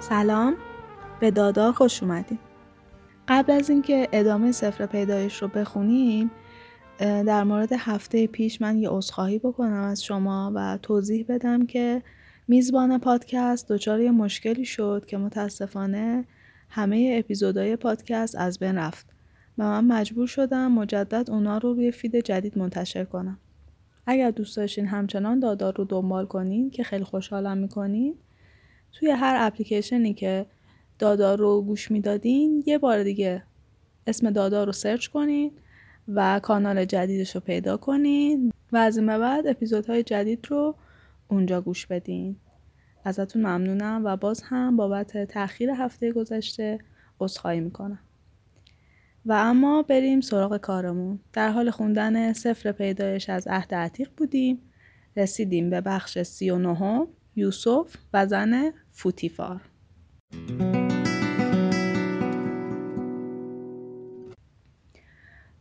سلام. به دادا خوش اومدین قبل از اینکه ادامه سفر پیدایش رو بخونیم در مورد هفته پیش من یه عذرخواهی بکنم از شما و توضیح بدم که میزبان پادکست دچار یه مشکلی شد که متاسفانه همه اپیزودهای پادکست از بین رفت و من مجبور شدم مجدد اونا رو روی فید جدید منتشر کنم. اگر دوست داشتین همچنان دادا رو دنبال کنین که خیلی خوشحالم می‌کنین توی هر اپلیکیشنی که دادا رو گوش می‌دادین یه بار دیگه اسم دادا رو سرچ کنین و کانال جدیدش رو پیدا کنین و از این بعد اپیزودهای جدید رو اونجا گوش بدین. ازتون ممنونم و باز هم بابت تاخیر هفته گذشته عذرخواهی می‌کنم. و اما بریم سراغ کارمون. در حال خوندن سفر پیدایش از عهد عتیق بودیم. رسیدیم به بخش سی و نهم. یوسف و زن فوتیفار.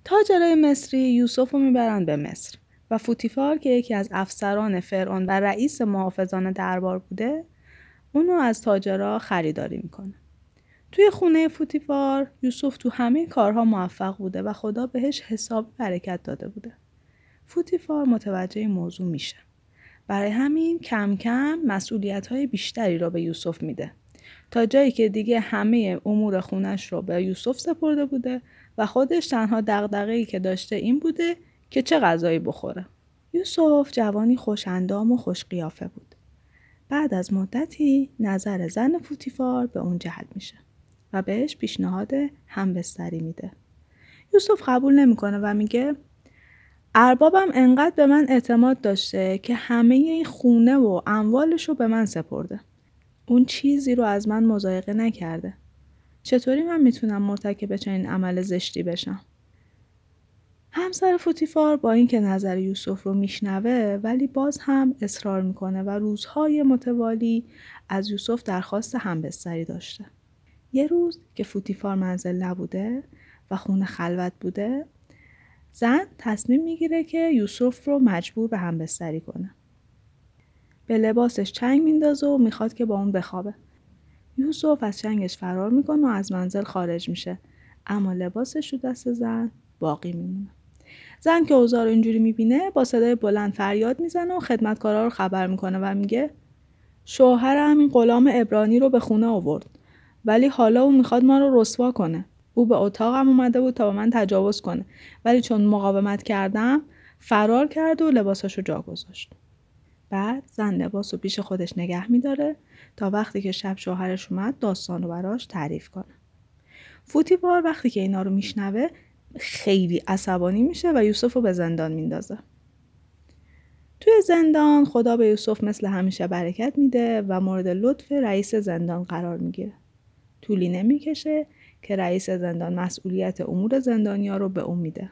تاجرای مصری یوسف رو می‌برند به مصر و فوتیفار که یکی از افسران فرعون و رئیس محافظان دربار بوده اونو از تاجرا خریداری می‌کنه. توی خونه فوتیفار یوسف تو همه کارها موفق بوده و خدا بهش حسابی برکت داده بوده. فوتیفار متوجه موضوع میشه. برای همین کم کم مسئولیت های بیشتری را به یوسف میده تا جایی که دیگه همه امور خونش رو به یوسف سپرده بوده و خودش تنها دغدغه‌ای که داشته این بوده که چه غذایی بخوره. یوسف جوانی خوشندام و خوش قیافه بود. بعد از مدتی نظر زن فوتیفار به اون جلب میشه و بهش پیشنهاد همبستری میده. یوسف قبول نمی‌کنه و میگه اربابم انقدر به من اعتماد داشته که همه این خونه و اموالش رو به من سپرده. اون چیزی رو از من مزایقه نکرده. چطوری من می‌تونم مرتکب چنین عمل زشتی بشم؟ همسر فوتیفار با اینکه نظر یوسف رو میشنوه ولی باز هم اصرار می‌کنه و روزهای متوالی از یوسف درخواست همبستری داشته. یه روز که فوتیفار منزل نبوده و خونه خلوت بوده زن تصمیم می‌گیره که یوسف رو مجبور به همبستری کنه. به لباسش چنگ میندازه و می‌خواد که با اون بخوابه. یوسف از چنگش فرار می‌کنه و از منزل خارج میشه اما لباسش رو دست زن باقی میمونه. زن که اوزار اینجوری می‌بینه با صدای بلند فریاد می‌زنه و خدمتکارا رو خبر می‌کنه و میگه شوهر همین غلام ابرانی رو به خونه آورد ولی حالا او می‌خواد ما رو رسوا کنه او به اتاقم اومده بود تا با من تجاوز کنه. ولی چون مقاومت کردم فرار کرد و لباسش رو جا گذاشت. بعد زن لباس رو پیش خودش نگه میداره تا وقتی که شب شوهرش اومد داستان رو براش تعریف کنه. فوتیبار وقتی که اینا رو میشنوه خیلی عصبانی میشه و یوسف رو به زندان میندازه. توی زندان خدا به یوسف مثل همیشه برکت میده و مورد لطف رئیس زندان قرار می‌گیره. طولی نمی‌کشه که رئیس زندان مسئولیت امور زندانیا رو به اون میده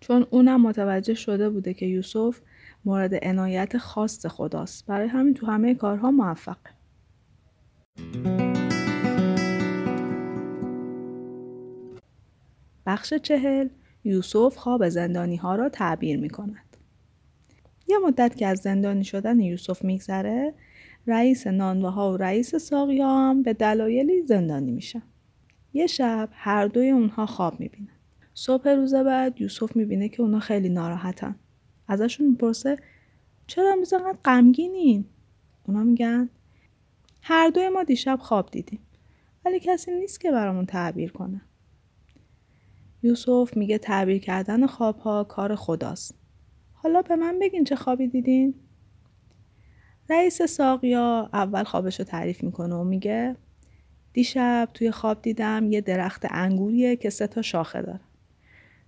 چون اونم متوجه شده بوده که یوسف مورد عنایت خاص خداست برای همین تو همه کارها موفقه بخش چهل یوسف خواب زندانی ها را تعبیر می کند. یه مدت که از زندانی شدن یوسف میگذره رئیس نانوه ها و رئیس ساقیا هم به دلایلی زندانی میشن. یه شب هر دوی اونها خواب می‌بینن. صبح روز بعد یوسف می‌بینه که اونا خیلی ناراحتن. ازشون می‌پرسه چرا امروز انقدر غمگینین؟ اونا میگن هر دوی ما دیشب خواب دیدیم ولی کسی نیست که برامون تعبیر کنه. یوسف میگه تعبیر کردن خوابها کار خداست. حالا به من بگین چه خوابی دیدین؟ رئیس ساقیا اول خوابش رو تعریف می‌کنه و میگه دیشب توی خواب دیدم یه درخت انگوریه که سه تا شاخه داره.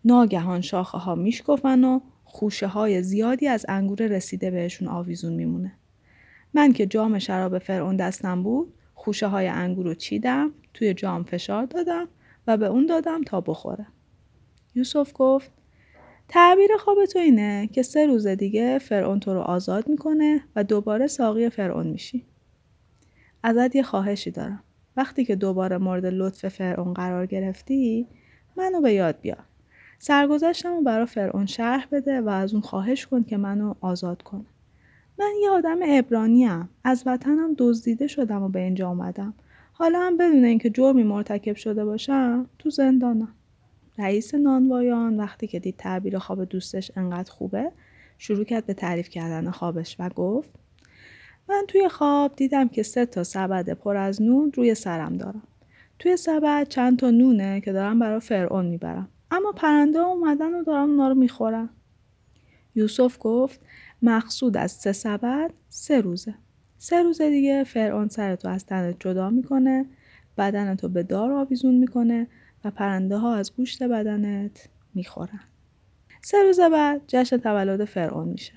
ناگهان شاخه ها میشکفن و خوشه های زیادی از انگور رسیده بهشون آویزون میمونه. من که جام شراب فرعون دستم بود خوشه های انگور رو چیدم توی جام فشار دادم و به اون دادم تا بخوره. یوسف گفت تعبیر خواب تو اینه که سه روز دیگه فرعون تو رو آزاد می‌کنه و دوباره ساقی فرعون میشی. ازت یه خواهشی دارم. وقتی که دوباره مورد لطف فرعون قرار گرفتی منو به یاد بیار. سرگذشتم رو برای فرعون شرح بده و از اون خواهش کن که منو آزاد کنه. من یه آدم ابرانیم از وطنم دزدیده شدم و به اینجا آمدم حالا هم بدون اینکه جرمی مرتکب شده باشم تو زندانم رئیس نانوایان وقتی که دید تعبیر خواب دوستش انقدر خوبه شروع کرد به تعریف کردن خوابش و گفت من توی خواب دیدم که سه تا سبد پر از نون روی سرم دارم. توی سبد چند تا نونه که دارم برای فرعون می‌برم. اما پرنده اومدن و دارم اونا رو می‌خورم. یوسف گفت مقصود از سه سبد سه روزه. سه روز دیگه فرعون سرتو از تنت جدا می‌کنه بدنتو به دار آویزون می‌کنه و پرنده ها از گوشت بدنت می‌خورن. سه روز بعد جشن تولد فرعون میشه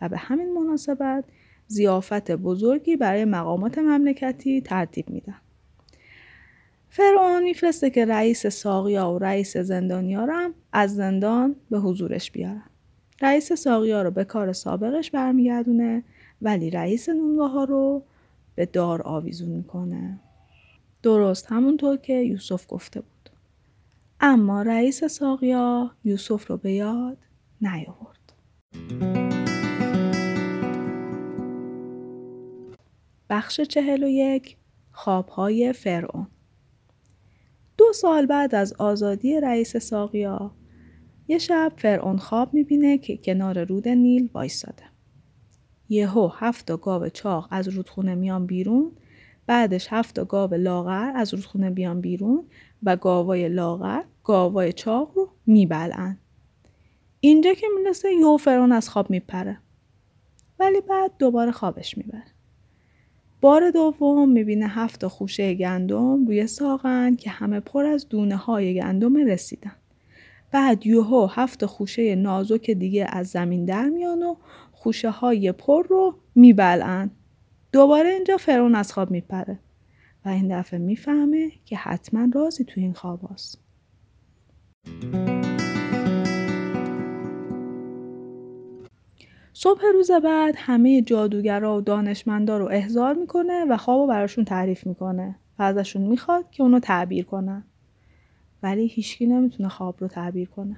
و به همین مناسبت زیافت بزرگی برای مقامات مملکتی ترتیب میدن. فرعون میفرسته که رئیس ساقیا و رئیس زندانیا هم از زندان به حضورش بیارن. رئیس ساقیا رو به کار سابقش برمیگردونه ولی رئیس نونگاه ها رو به دار آویزون می‌کنه. درست همونطور که یوسف گفته بود. اما رئیس ساقیا یوسف رو به یاد نیاورد. بخش چهل و یک خوابهای فرعون دو سال بعد از آزادی رئیس ساقیا یه شب فرعون خواب می‌بینه که کنار رود نیل وایستاده. یهو هفت گاو چاق از رودخونه میان بیرون بعدش هفت گاو لاغر از رودخونه بیان بیرون و گاوای لاغر گاوای چاق رو میبلن. اینجا که می‌رسه یهو فرعون از خواب میپره. ولی بعد دوباره خوابش می‌بره. بار دوم می‌بینه هفت خوشه گندم روی ساقن که همه پر از دونه های گندم رسیدن. بعد یوهو هفت خوشه نازک دیگه از زمین در میان و خوشه های پر رو میبلن. دوباره اینجا فرون از خواب میپره و این دفعه می‌فهمه که حتما رازی تو این خواب هست. صبح روز بعد همه جادوگرا و دانشمندا رو احضار می‌کنه و خواب رو براشون تعریف می‌کنه و ازشون می‌خواد که اونو تعبیر کنن. ولی هیچکی نمی‌تونه خواب رو تعبیر کنه.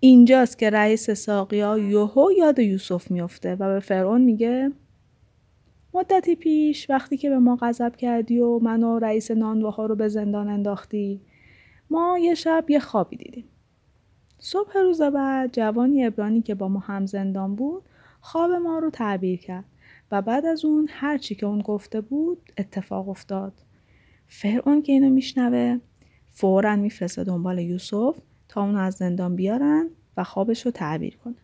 اینجاست که رئیس ساقیا یوهو یاد یوسف میفته و به فرعون میگه مدتی پیش وقتی که به ما غضب کردی و من و رئیس نانواها رو به زندان انداختی ما یه شب یه خوابی دیدیم. صبح روز بعد جوانی ابرانی که با ما هم زندان بود خواب ما رو تعبیر کرد و بعد از اون هر چی که اون گفته بود اتفاق افتاد. فرعون که اینو میشنوه فورا میفرسته دنبال یوسف تا اون از زندان بیارن و خوابش رو تعبیر کنه.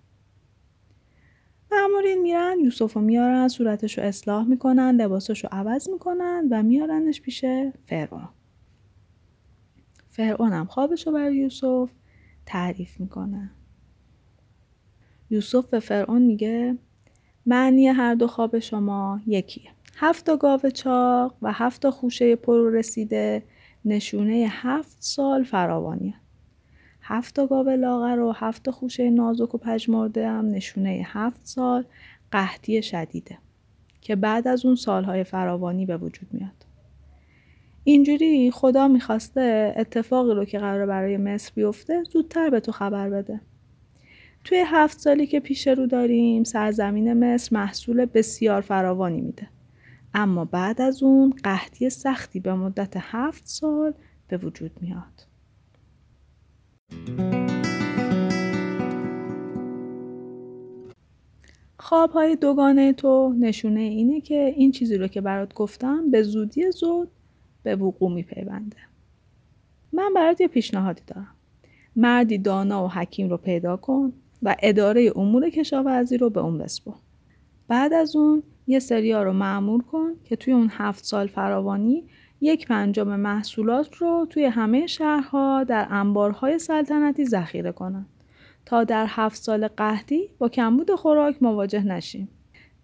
معمورین میرن یوسف رو میارن صورتش رو اصلاح می‌کنن لباسش رو عوض می‌کنن و میارنش پیش فرعون. فرعون هم خوابش رو برای یوسف تعریف می‌کنه. یوسف به فرعون میگه معنی هر دو خواب شما یکیه. هفت گاو چاق و هفت خوشه پرو رسیده نشونه هفت سال فراوانیه. هفت گاو لاغر و هفت خوشه نازک و پژمرده هم نشونه هفت سال قحطی شدیده که بعد از اون سالهای فراوانی به وجود میاد. اینجوری خدا می‌خواسته اتفاقی رو که قرار برای مصر بیفته زودتر به تو خبر بده. توی هفت سالی که پیش رو داریم سرزمین مصر محصول بسیار فراوانی میده. اما بعد از اون قحطی سختی به مدت هفت سال به وجود میاد. خواب های دوگانه تو نشونه اینه که این چیزی رو که برات گفتم به زودی زود به وقوع میپیونده من برات یه پیشنهادی دارم مردی دانا و حکیم رو پیدا کن و اداره امور کشاورزی رو به اون بسپر بعد از اون یه سریا رو معمول کن که توی اون هفت سال فراوانی یک پنجم محصولات رو توی همه شهرها در انبارهای سلطنتی ذخیره کنن تا در هفت سال قحطی با کمبود خوراک مواجه نشیم.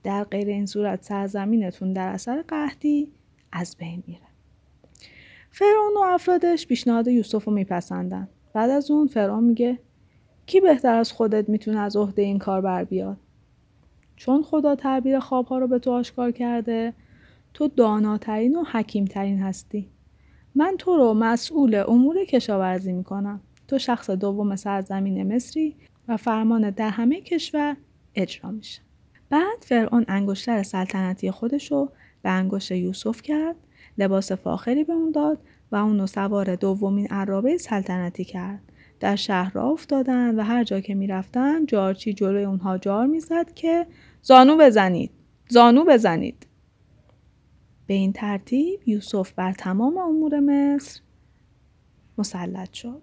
در غیر این صورت سرزمینتون در اثر قحطی از بین میره. فرعون و افرادش پیشنهاد یوسف رو میپسندن. بعد از اون فرعون میگه کی بهتر از خودت می‌تونه از عهده این کار بر بیاد؟ چون خدا تعبیر خوابها رو به تو آشکار کرده تو داناترین و حکیمترین هستی. من تو رو مسئول امور کشاورزی می‌کنم. تو شخص دوم سرزمین مصری و فرمان در همه کشور اجرا میشه. بعد فرعون انگشتر سلطنتی خودشو به انگشت یوسف کرد لباس فاخری به اون داد و اونو سوار دومین عرابه سلطنتی کرد. در شهر را افتادن و هر جا که می‌رفتن جارچی جلوی اونها جار می‌زد که زانو بزنید زانو بزنید. به این ترتیب یوسف بر تمام امور مصر مسلط شد.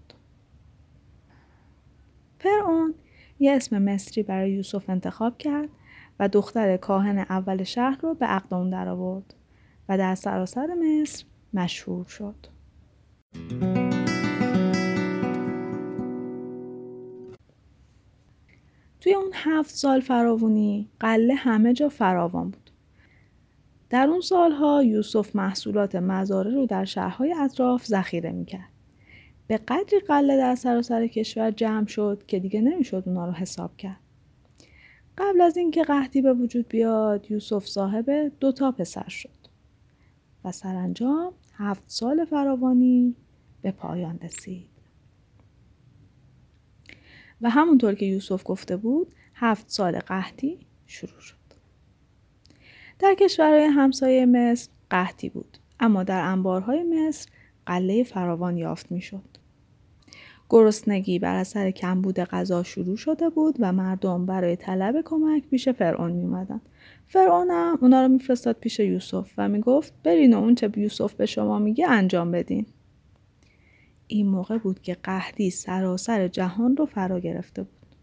فرعون یه اسم مصری برای یوسف انتخاب کرد و دختر کاهن اول شهر رو به عقد اون درآورد و در سراسر مصر مشهور شد. توی اون هفت سال فراوونی قله همه جا فراوان بود. در اون سالها یوسف محصولات مزاره رو در شهرهای اطراف ذخیره می‌کرد. به قدری قله در سراسر کشور جمع شد که دیگه نمی‌شد اونا رو حساب کرد. قبل از اینکه قحطی به وجود بیاد یوسف صاحب دو تا پسر شد و سرانجام هفت سال فراوانی به پایان رسید. و همونطور که یوسف گفته بود هفت سال قحطی شروع شد. در کشورهای همسایه مصر قحطی بود اما در انبارهای مصر قله فراوان یافت می‌شد. گرسنگی بر اثر کمبود غذا شروع شده بود و مردم برای طلب کمک پیش فرعون می اومدن. فرعون هم اونا رو میفرستاد پیش یوسف و می‌گفت برین و اون چه یوسف به شما میگه انجام بدین. این موقع بود که قهدی سراسر جهان رو فرا گرفته بود.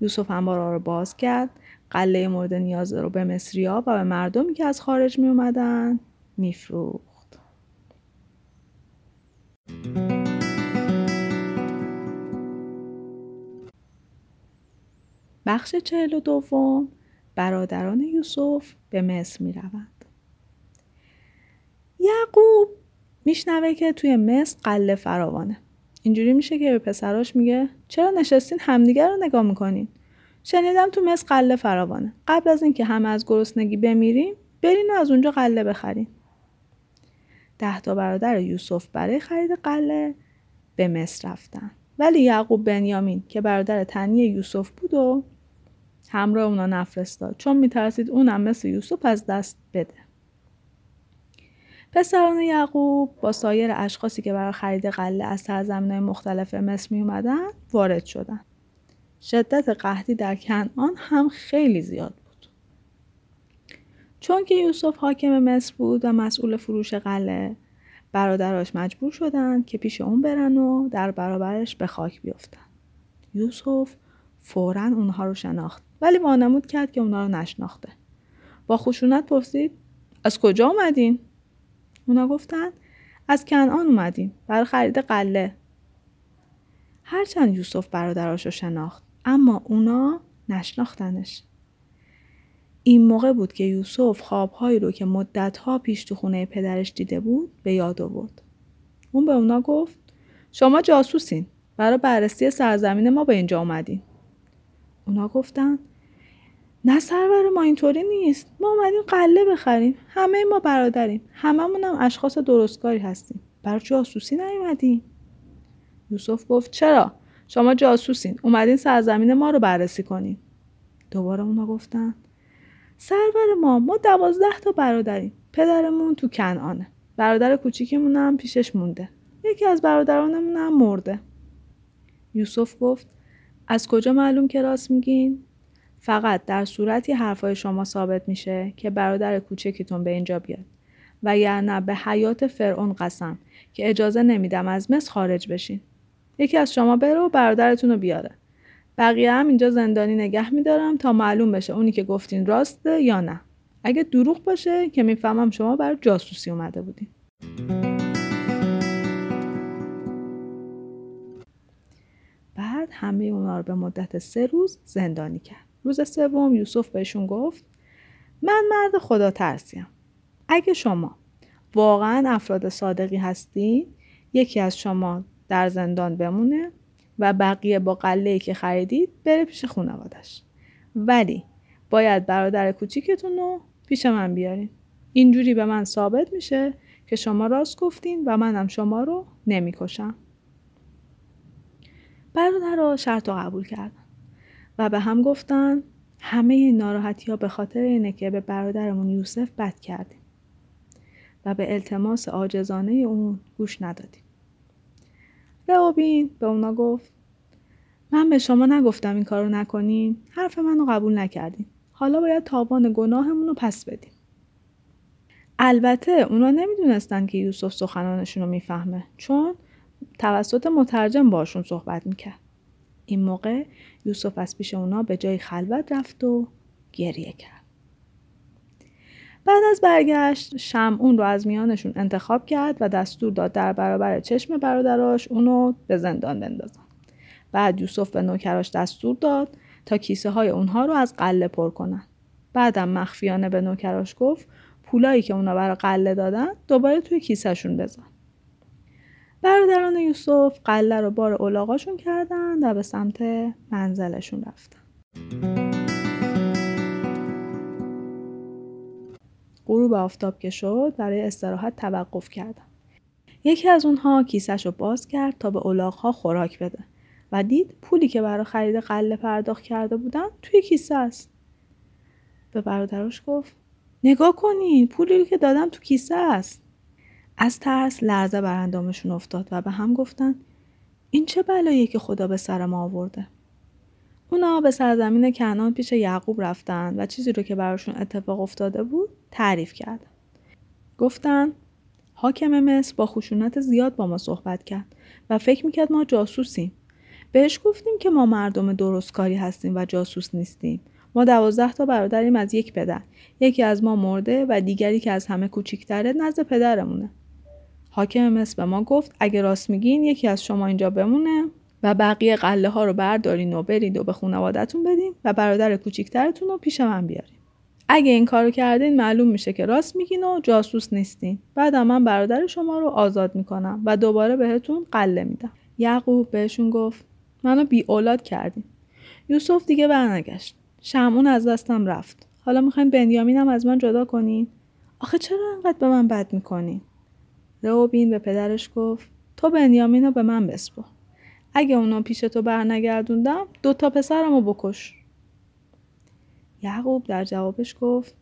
یوسف انبارا رو باز کرد قله مورد نیاز رو به مصریا و به مردمی که از خارج می اومدن میفروخت. بخش چهل و دوم برادران یوسف به مصر می روند. یعقوب میشنوه که توی مصر قله فراوانه. اینجوری میشه که به پسراش میگه چرا نشستین همدیگر رو نگاه می‌کنین؟ شنیدم تو مصر قله فراوانه. قبل از اینکه همه از گرسنگی بمیریم برین و از اونجا قله بخرین. ده تا برادر یوسف برای خرید قله به مصر رفتن. ولی یعقوب بنیامین که برادر تنی یوسف بود و همراه اونا نفرستاد چون میترسید اونم مثل یوسف از دست بده. پسران یعقوب با سایر اشخاصی که برای خرید قله از سرزمینهای مختلف مصر می اومدن وارد شدن. شدت قحطی در کنعان هم خیلی زیاد بود. چون که یوسف حاکم مصر بود و مسئول فروش قله برادراش مجبور شدن که پیش اون برن و در برابرش به خاک بیفتن. یوسف فورا اونها رو شناخت ولی وانمود کرد که اونها رو نشناخته. با خشونت پرسید از کجا اومدین؟ اونا گفتن از کنعان اومدیم برای خرید قله. هرچند یوسف برادراش رو شناخت اما اونا نشناختنش. این موقع بود که یوسف خوابهایی رو که مدتها پیش تو خونه پدرش دیده بود به یاد آورد. اون به اونا گفت شما جاسوسین برای بررسی سرزمین ما به اینجا اومدین. اونا گفتن نه سرور ما اینطوری نیست. ما اومدیم قله بخریم. همه ما برادریم. هممون هم اشخاص درستکاری هستیم. برای جاسوسی نیومدیم. یوسف گفت چرا؟ شما جاسوسین. اومدین سرزمین ما رو بررسی کنین. دوباره اونا گفتن سرور ما ما دوازده تا برادریم. پدرمون تو کنعانه. برادر کوچیکمون هم پیشش مونده. یکی از برادرانمون هم مرده. یوسف گفت از کجا معلوم که راست میگین؟ فقط در صورتی حرفای شما ثابت میشه که برادر کوچکتون به اینجا بیاد. و یعنی به حیات فرعون قسم که اجازه نمیدم از مصر خارج بشین. یکی از شما بره و برادرتون رو بیاره. بقیه هم اینجا زندانی نگه میدارم تا معلوم بشه اونی که گفتین راسته یا نه. اگه دروغ باشه که می‌فهمم شما بر جاسوسی اومده بودین. همه اونا رو به مدت سه روز زندانی کرد. روز سوم یوسف بهشون گفت من مرد خدا ترسیم. اگه شما واقعا افراد صادقی هستین یکی از شما در زندان بمونه و بقیه با قله که خریدید بره پیش خانوادش ولی باید برادر کوچیکتون رو پیش من بیارین. اینجوری به من ثابت میشه که شما راست گفتین و منم شما رو نمی‌کشم. برادر رو شرط قبول کردن. و به هم گفتن همه این ها به خاطر اینه که به برادرمون یوسف بد کردیم. و به التماس آجزانه اون گوش ندادیم. رئوبین به اونا گفت من به شما نگفتم این کارو نکنین حرف منو قبول نکردین. حالا باید تاوان گناهمون رو پس بدیم. البته اونا نمی‌دونستن که یوسف سخنانشون رو می‌فهمه چون توسط مترجم باشون صحبت می‌کرد این موقع یوسف از پیش اونا به جای خلوت رفت و گریه کرد بعد از برگشت شمعون رو از میانشون انتخاب کرد و دستور داد در برابر چشم برادراش اونو به زندان بندازن. بعد یوسف به نوکراش دستور داد تا کیسه های اونها رو از قله پر کنن. بعدم مخفیانه به نوکراش گفت پولایی که اونا برای قله دادن دوباره توی کیسهشون بزن. برادران یوسف قله رو بار اولاغاشون کردن و به سمت منزلشون رفتن. غروب آفتاب که شد برای استراحت توقف کردم. یکی از اونها کیسش رو باز کرد تا به ها خوراک بده و دید پولی که برای خرید قله پرداخت کرده بودن توی کیسه است. به برادرش گفت نگاه کنین پولی که دادم تو کیسه است. از ترس لرزه بر اندامشون افتاد و به هم گفتن این چه بلاییه که خدا به سر ما آورده. اونا به سرزمین کنان پیش یعقوب رفتن و چیزی رو که براشون اتفاق افتاده بود تعریف کردن. گفتن حاکم مصر با خشونت زیاد با ما صحبت کرد و فکر می‌کرد ما جاسوسیم. بهش گفتیم که ما مردم درستکاری هستیم و جاسوس نیستیم. ما دوازده تا برادریم از یک پدر. یکی از ما مرده و دیگری که از همه کوچیکتره نزد پدرمونه. حاکم مصر به ما گفت اگه راست میگین یکی از شما اینجا بمونه و بقیه قله ها رو بردارین و برید و به خانوادتون بدین و برادر کوچیکترتون رو پیش من بیارین. اگه این کارو کردین معلوم میشه که راست میگین و جاسوس نیستین. بعد من برادر شما رو آزاد می‌کنم و دوباره بهتون قله میدم. یعقوب بهشون گفت منو بی اولاد کردین. یوسف دیگه برنگشت. شمعون از دستم رفت. حالا می‌خواین بنیامینم از من جدا کنین؟ آخه چرا انقدر به من بد می‌کنین؟ روبین به پدرش گفت تو بنیامین رو به من بسپو. اگه اونا پیش تو برنگردوندم دوتا پسرمو بکش. یعقوب در جوابش گفت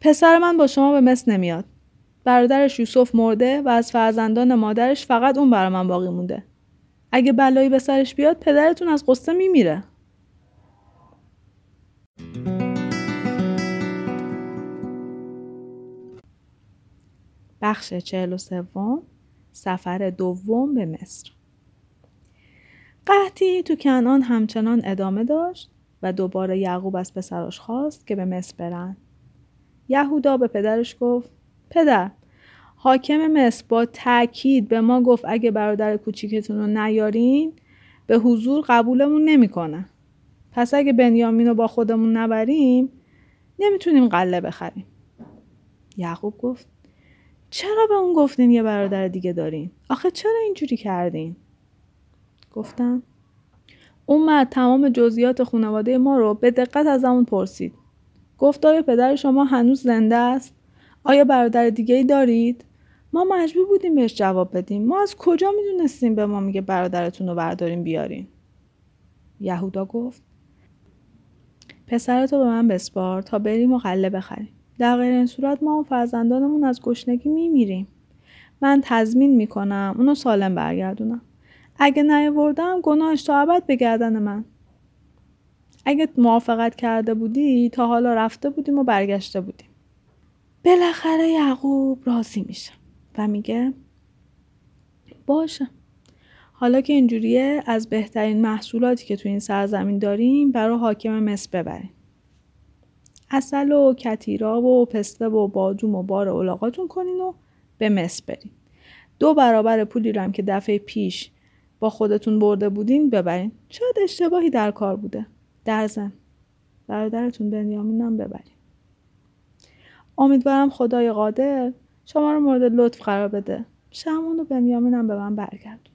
پسر من با شما به مصر نمیاد. برادرش یوسف مرده و از فرزندان مادرش فقط اون برا من باقی مونده. اگه بلایی به سرش بیاد پدرتون از قصه میمیره. بخش چهل و سوم سفر دوم به مصر قحطی تو کنان همچنان ادامه داشت و دوباره یعقوب از پسراش خواست که به مصر برن. یهودا به پدرش گفت پدر حاکم مصر با تاکید به ما گفت اگه برادر کوچیکتون رو نیارین به حضور قبولمون نمی‌کنه. پس اگه بنیامین رو با خودمون نبریم نمی‌تونیم قله بخریم. یعقوب گفت چرا به اون گفتین یه برادر دیگه دارین؟ آخه چرا اینجوری کردین؟ گفتم اومد تمام جزئیات خانواده ما رو به دقت از همون پرسید. گفت آیا پدر شما هنوز زنده است؟ آیا برادر دیگه ای دارید؟ ما مجبور بودیم بهش جواب بدیم. ما از کجا می‌دونستیم به ما میگه برادرتون رو برداریم بیارین؟ یهودا گفت پسرتو به من بسپار تا بریم و غله بخریم. در غیر این صورت ما و فرزندانمون از گشنگی میمیریم. من تضمین می‌کنم اونو سالم برگردونم. اگه نیاوردم گناهش تا ابد به گردن من اگه موافقت کرده بودی تا حالا رفته بودیم و برگشته بودیم بالاخره یعقوب راضی میشه و میگه باشه حالا که اینجوریه از بهترین محصولاتی که تو این سرزمین داریم برای حاکم مصر ببریم اصل و کتیرا و پسته و بادوم و بار اولاغاتون کنین و به مصر برین. دو برابر پولی رو هم که دفعه پیش با خودتون برده بودین ببرین. شاید اشتباهی در کار بوده. در زن برادرتون بنیامینم ببرین. امیدوارم خدای قادر شما رو مورد لطف قرار بده. شمون و بنیامینم به من برگردون.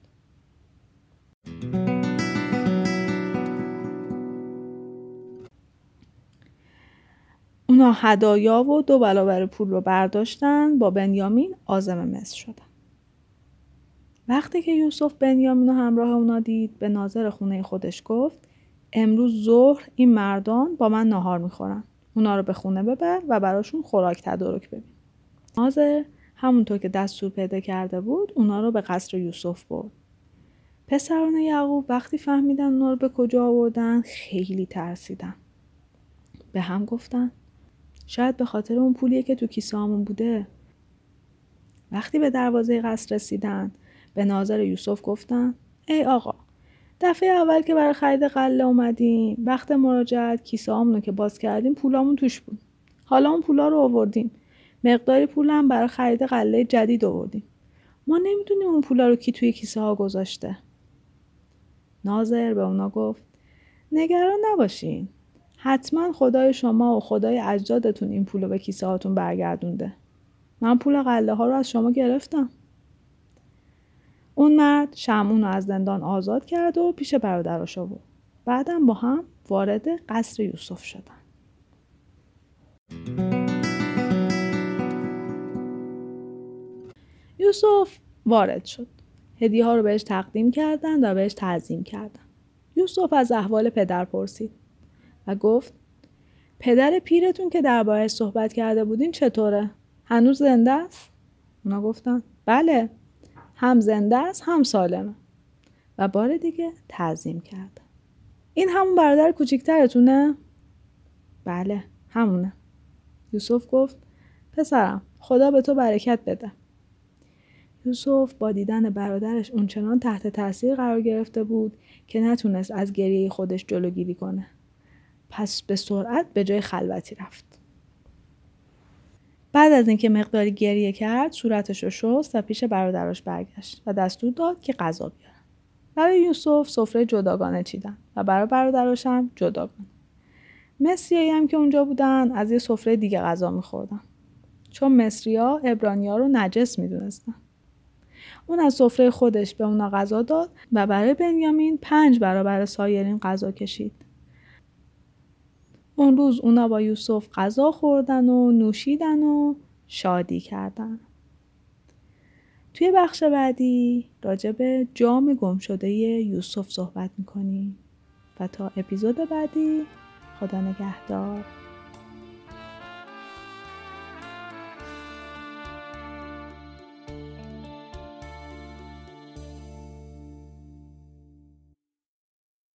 اونا هدایا و دو برابر پول رو برداشتن با بنیامین آزم مصر شدن. وقتی که یوسف بنیامین و همراه اونا دید به ناظر خونه خودش گفت امروز ظهر این مردان با من ناهار می‌خورن. اونا رو به خونه ببر و براشون خوراک تدارک ببین. ناظر همونطور که دستور پیدا کرده بود اونا رو به قصر یوسف برد. پسران یعقوب وقتی فهمیدن اونا رو به کجا آوردن خیلی ترسیدن. به هم گفتن شاید به خاطر اون پولیه که تو کیسه همون بوده. وقتی به دروازه قصر رسیدن به ناظر یوسف گفتن ای آقا دفعه اول که برای خرید قله اومدیم وقت مراجعت کیسه رو که باز کردیم پولامون توش بود. حالا اون پولا رو آوردیم. مقداری پولم برای خرید قله جدید آوردیم. ما نمی‌دونیم اون پولا رو کی توی کیسه ها گذاشته. ناظر به اونا گفت نگران نباشین. حتما خدای شما و خدای اجدادتون این پول رو به کیسه هاتون برگردونده. من پول قله ها رو از شما گرفتم. اون مرد شمعون رو از زندان آزاد کرد و پیش برادراش آورد. بعدم با هم وارد قصر یوسف شدن. یوسف وارد شد. هدیه ها رو بهش تقدیم کردند و بهش تعظیم کردن. یوسف از احوال پدر پرسید. و گفت پدر پیرتون که دربارهش صحبت کرده بودین چطوره؟ هنوز زنده است؟ اونا گفتن بله هم زنده است هم سالمه و بار دیگه تعظیم کرد. این همون برادر کوچیکترتونه؟ بله همونه یوسف گفت پسرم خدا به تو برکت بده یوسف با دیدن برادرش اونچنان تحت تاثیر قرار گرفته بود که نتونست از گریه خودش جلوگیری کنه پس به سرعت به جای خلوتی رفت. بعد از اینکه مقداری گریه کرد صورتش رو شست و پیش برادرش برگشت و دستور داد که غذا بیارن برای یوسف سفره جداگانه چیدن و برای برادرش هم جداگانه. مصریایی هم که اونجا بودن از یه سفره دیگه غذا میخوردن. چون مصریا ابرانیا رو نجس می‌دونستن. اون از سفره خودش به اونا غذا داد و برای بنیامین پنج برابر سایرین غذا کشید. اون روز اونا با یوسف غذا خوردن و نوشیدن و شادی کردن. توی بخش بعدی راجع به جام گم شده یوسف صحبت می‌کنیم و تا اپیزود بعدی خدا نگهدار